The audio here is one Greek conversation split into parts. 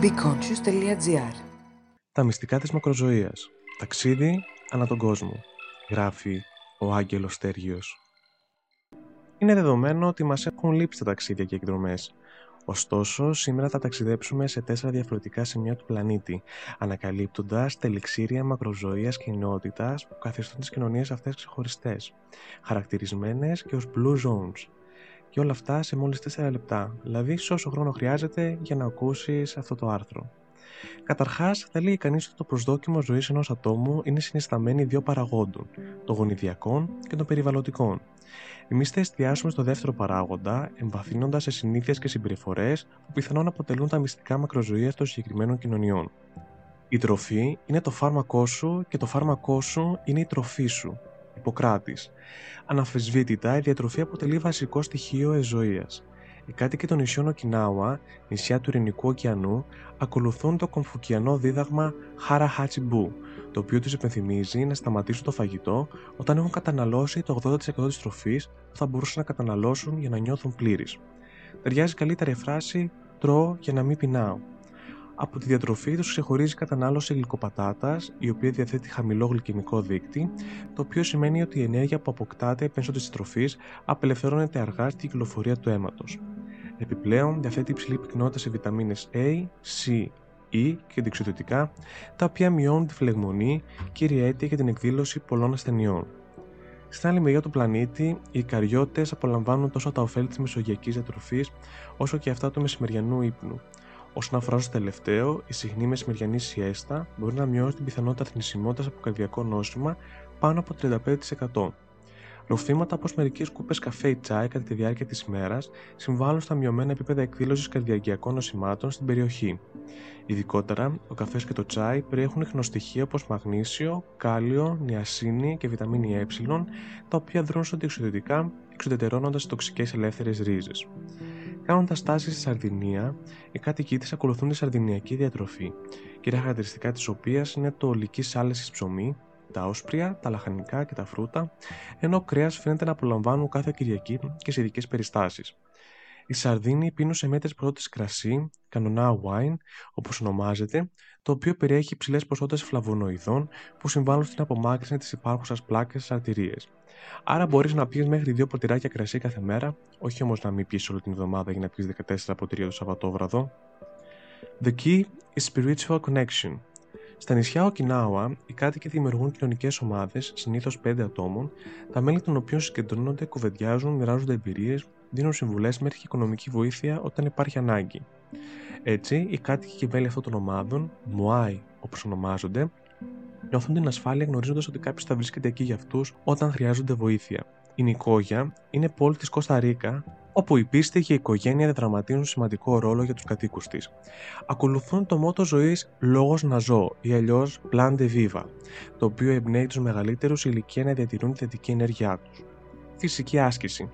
BeConscious.gr Τα μυστικά της μακροζωίας. Ταξίδι ανά τον κόσμο. Γράφει ο Άγγελος Στέργιος. Είναι δεδομένο ότι μας έχουν λείψει τα ταξίδια και εκδρομές. Ωστόσο, σήμερα θα ταξιδέψουμε σε τέσσερα διαφορετικά σημεία του πλανήτη, ανακαλύπτοντας τα ελιξήρια μακροζωίας κοινότητας που καθιστούν τις κοινωνίες αυτές ξεχωριστές, χαρακτηρισμένες και ως Blue Zones. Και όλα αυτά σε μόλις 4 λεπτά, δηλαδή σε όσο χρόνο χρειάζεται για να ακούσεις αυτό το άρθρο. Καταρχάς, θα λέγει κανείς ότι το προσδόκιμο ζωής ενός ατόμου είναι συνισταμένη δύο παραγόντων, των γονιδιακών και των περιβαλλοντικών. Εμείς θα εστιάσουμε στο δεύτερο παράγοντα, εμβαθύνοντας σε συνήθειες και συμπεριφορές που πιθανόν αποτελούν τα μυστικά μακροζωία των συγκεκριμένων κοινωνιών. Η τροφή είναι το φάρμακό σου και το φάρμακό σου είναι η τροφή σου. Ιπποκράτης. Αναφεσβήτητα, η διατροφή αποτελεί βασικό στοιχείο εζωίας. Οι κάτοικοι των νησιών Οκινάουα, νησιά του Ειρηνικού ωκεανού, ακολουθούν το κομφουκιανό δίδαγμα Χάρα Χάτσιμπού, το οποίο τους υπενθυμίζει να σταματήσουν το φαγητό όταν έχουν καταναλώσει το 80% της τροφής που θα μπορούσαν να καταναλώσουν για να νιώθουν πλήρει. Ταιριάζει καλύτερα η φράση Τρώω για να μην πεινάω. Από τη διατροφή τους ξεχωρίζει η κατανάλωση γλυκοπατάτας, η οποία διαθέτει χαμηλό γλυκαιμικό δείκτη, το οποίο σημαίνει ότι η ενέργεια που αποκτάται μέσω της τροφή απελευθερώνεται αργά στη κυκλοφορία του αίματος. Επιπλέον, διαθέτει υψηλή πυκνότητα σε βιταμίνες A, C, E και δεξιοτητικά, τα οποία μειώνουν τη φλεγμονή, κύρια αίτια για την εκδήλωση πολλών ασθενειών. Στην άλλη μεριά του πλανήτη, οι καριώτες απολαμβάνουν τόσο τα ωφέλη της μεσογειακής διατροφής, όσο και αυτά του μεσημεριανού ύπνου. Όσον αφορά στο τελευταίο, η συχνή μεσημεριανή σιέστα μπορεί να μειώσει την πιθανότητα θνησιμότητας από καρδιακό νόσημα πάνω από 35%. Ροφήματα όπως μερικές κούπες καφέ ή τσάι κατά τη διάρκεια της ημέρα συμβάλλουν στα μειωμένα επίπεδα εκδήλωσης καρδιακών νοσημάτων στην περιοχή. Ειδικότερα, ο καφές και το τσάι περιέχουν εχνοστοιχεία όπως μαγνήσιο, κάλιο, νιασίνη και βιταμίνη ε, τα οποία δρούν αντιοξυδοτικά, εξουδετερώνοντας τοξικές ελεύθερες ρίζες. Κάνοντα τάση στη Σαρδινία, οι κάτοικοι της ακολουθούν τη σαρδινιακή διατροφή, κυρία χαρακτηριστικά της οποίας είναι το ολική άλεση ψωμί, τα όσπρια, τα λαχανικά και τα φρούτα, ενώ ο κρέας φαίνεται να απολαμβάνουν κάθε Κυριακή και σε ειδικές περιστάσεις. Οι Σαρδίνοι πίνουν σε μέτρες πρώτης κρασί, κανονά wine, όπως ονομάζεται, το οποίο περιέχει υψηλές ποσότητες φλαβονοειδών που συμβάλλουν στην απομάκρυνση της υπάρχουσας πλάκας στι αρτηρίε. Άρα μπορείς να πιεις μέχρι δύο ποτηράκια κρασί κάθε μέρα, όχι όμως να μην πιει όλη την εβδομάδα για να πιεις 14 ποτήρια το Σαββατόβραδο. The key is spiritual connection. Στα νησιά Οκινάουα, οι κάτοικοι δημιουργούν κοινωνικές ομάδες, συνήθως 5 ατόμων, τα μέλη των οποίων συγκεντρώνονται, κουβεντιάζουν, μοιράζονται εμπειρίες, δίνουν συμβουλές μέχρι και οικονομική βοήθεια όταν υπάρχει ανάγκη. Έτσι, οι κάτοικοι και μέλη αυτών των ομάδων, Μουάι όπως ονομάζονται, νιώθουν την ασφάλεια γνωρίζοντας ότι κάποιος θα βρίσκεται εκεί για αυτούς όταν χρειάζονται βοήθεια. Η Νικόγια είναι πόλη της Κώστα Ρίκα, όπου η πίστη και η οικογένεια διαδραματίζουν σημαντικό ρόλο για τους κατοίκους της. Ακολουθούν το μότο ζωής Λόγος να ζω ή αλλιώς Plan de Viva, το οποίο εμπνέει τους μεγαλύτερους ηλικία να διατηρούν τη θετική ενέργειά τους. Φυσική άσκηση.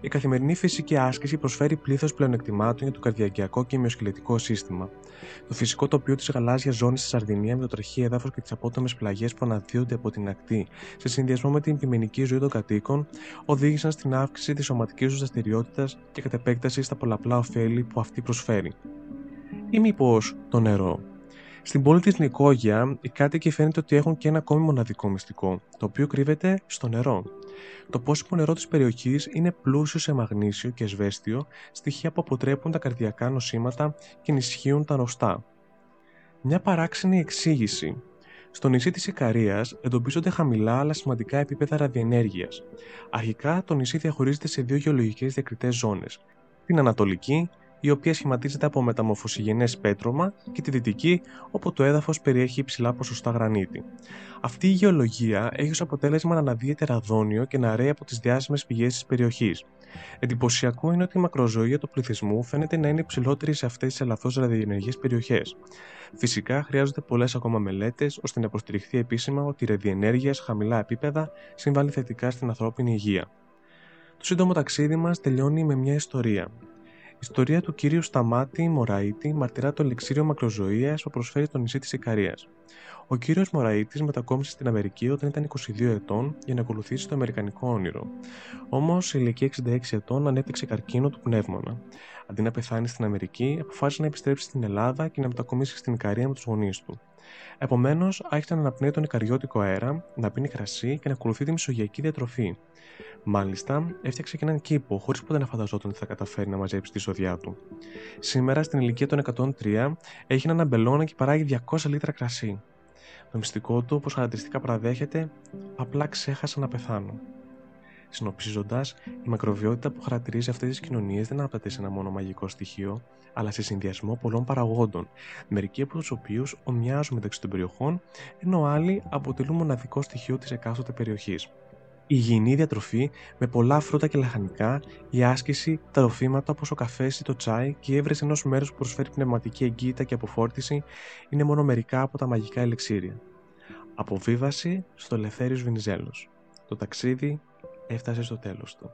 Η καθημερινή φυσική άσκηση προσφέρει πλήθος πλεονεκτημάτων για το καρδιακιακό και μυοσκελετικό σύστημα. Το φυσικό τοπίο της γαλάζιας ζώνης στη Σαρδινία με το τραχή έδαφος και τις απότομες πλαγιές που αναδύονται από την ακτή, σε συνδυασμό με την επιμενική ζωή των κατοίκων, οδήγησαν στην αύξηση της σωματικής τους δραστηριότητας και κατ' επέκταση στα πολλαπλά ωφέλη που αυτή προσφέρει. Ή μήπως το νερό. Στην πόλη της Νικόγια, οι κάτοικοι φαίνεται ότι έχουν και ένα ακόμη μοναδικό μυστικό, το οποίο κρύβεται στο νερό. Το πόσιμο νερό της περιοχής είναι πλούσιο σε μαγνήσιο και σβέστιο, στοιχεία που αποτρέπουν τα καρδιακά νοσήματα και ενισχύουν τα νοστά. Μια παράξενη εξήγηση. Στο νησί της Ικαρίας εντοπίζονται χαμηλά αλλά σημαντικά επίπεδα ραδιενέργειας. Αρχικά, το νησί διαχωρίζεται σε δύο γεωλογικές διακριτές ζώνες, την Ανατολική η οποία σχηματίζεται από μεταμορφωσυγενέ πέτρωμα, και τη δυτική, όπου το έδαφος περιέχει υψηλά ποσοστά γρανίτη. Αυτή η γεωλογία έχει ως αποτέλεσμα να αναδύεται ραδόνιο και να ρέει από τις διάσημες πηγές της περιοχής. Εντυπωσιακό είναι ότι η μακροζωία του πληθυσμού φαίνεται να είναι υψηλότερη σε αυτές τις ελαφρώς ραδιενεργές περιοχές. Φυσικά, χρειάζονται πολλές ακόμα μελέτες ώστε να υποστηριχθεί επίσημα ότι η ραδιενέργεια σε χαμηλά επίπεδα συμβάλλει θετικά στην ανθρώπινη υγεία. Το σύντομο ταξίδι μας τελειώνει με μια ιστορία. Ιστορία του κύριου Σταμάτη Μωραήτη μαρτυρά το ελεξίριο μακροζωίας που προσφέρει το νησί της Ικαρίας. Ο κύριος Μωραήτης μετακόμισε στην Αμερική όταν ήταν 22 ετών για να ακολουθήσει το Αμερικανικό όνειρο. Όμως, σε ηλικία 66 ετών ανέπτυξε καρκίνο του πνεύμονα. Αντί να πεθάνεις στην Αμερική, αποφάσισε να επιστρέψεις στην Ελλάδα και να μετακομίσεις στην Ικαρία με τους γονείς του. Επομένως, άρχισε να αναπνέει τον Ικαριώτικο αέρα, να πίνει κρασί και να ακολουθεί τη μισογειακή διατροφή. Μάλιστα, έφτιαξε και έναν κήπο, χωρίς ποτέ να φανταζόταν ότι θα καταφέρει να μαζέψει τη σοδιά του. Σήμερα, στην ηλικία των 103, έχει έναν αμπελώνα και παράγει 200 λίτρα κρασί. Το μυστικό του, όπω χαρακτηριστικά παραδέχεται, απλά ξέχασα να πεθάνω. Συνοψίζοντας, η μακροβιότητα που χαρακτηρίζει αυτές τις κοινωνίες δεν άπταται σε ένα μόνο μαγικό στοιχείο, αλλά σε συνδυασμό πολλών παραγόντων, μερικοί από τους οποίους ομοιάζουν μεταξύ των περιοχών, ενώ άλλοι αποτελούν μοναδικό στοιχείο της εκάστοτε περιοχής. Η υγιεινή διατροφή με πολλά φρούτα και λαχανικά, η άσκηση, τα ροφήματα όπως ο καφές ή το τσάι και η έβρεση ενός μέρους που προσφέρει πνευματική εγκύτητα και αποφόρτιση είναι μόνο μερικά από τα μαγικά ελεξίρια. Αποβίβαση στο Ελευθέριος Βενιζέλος. Το ταξίδι έφτασε στο τέλος του.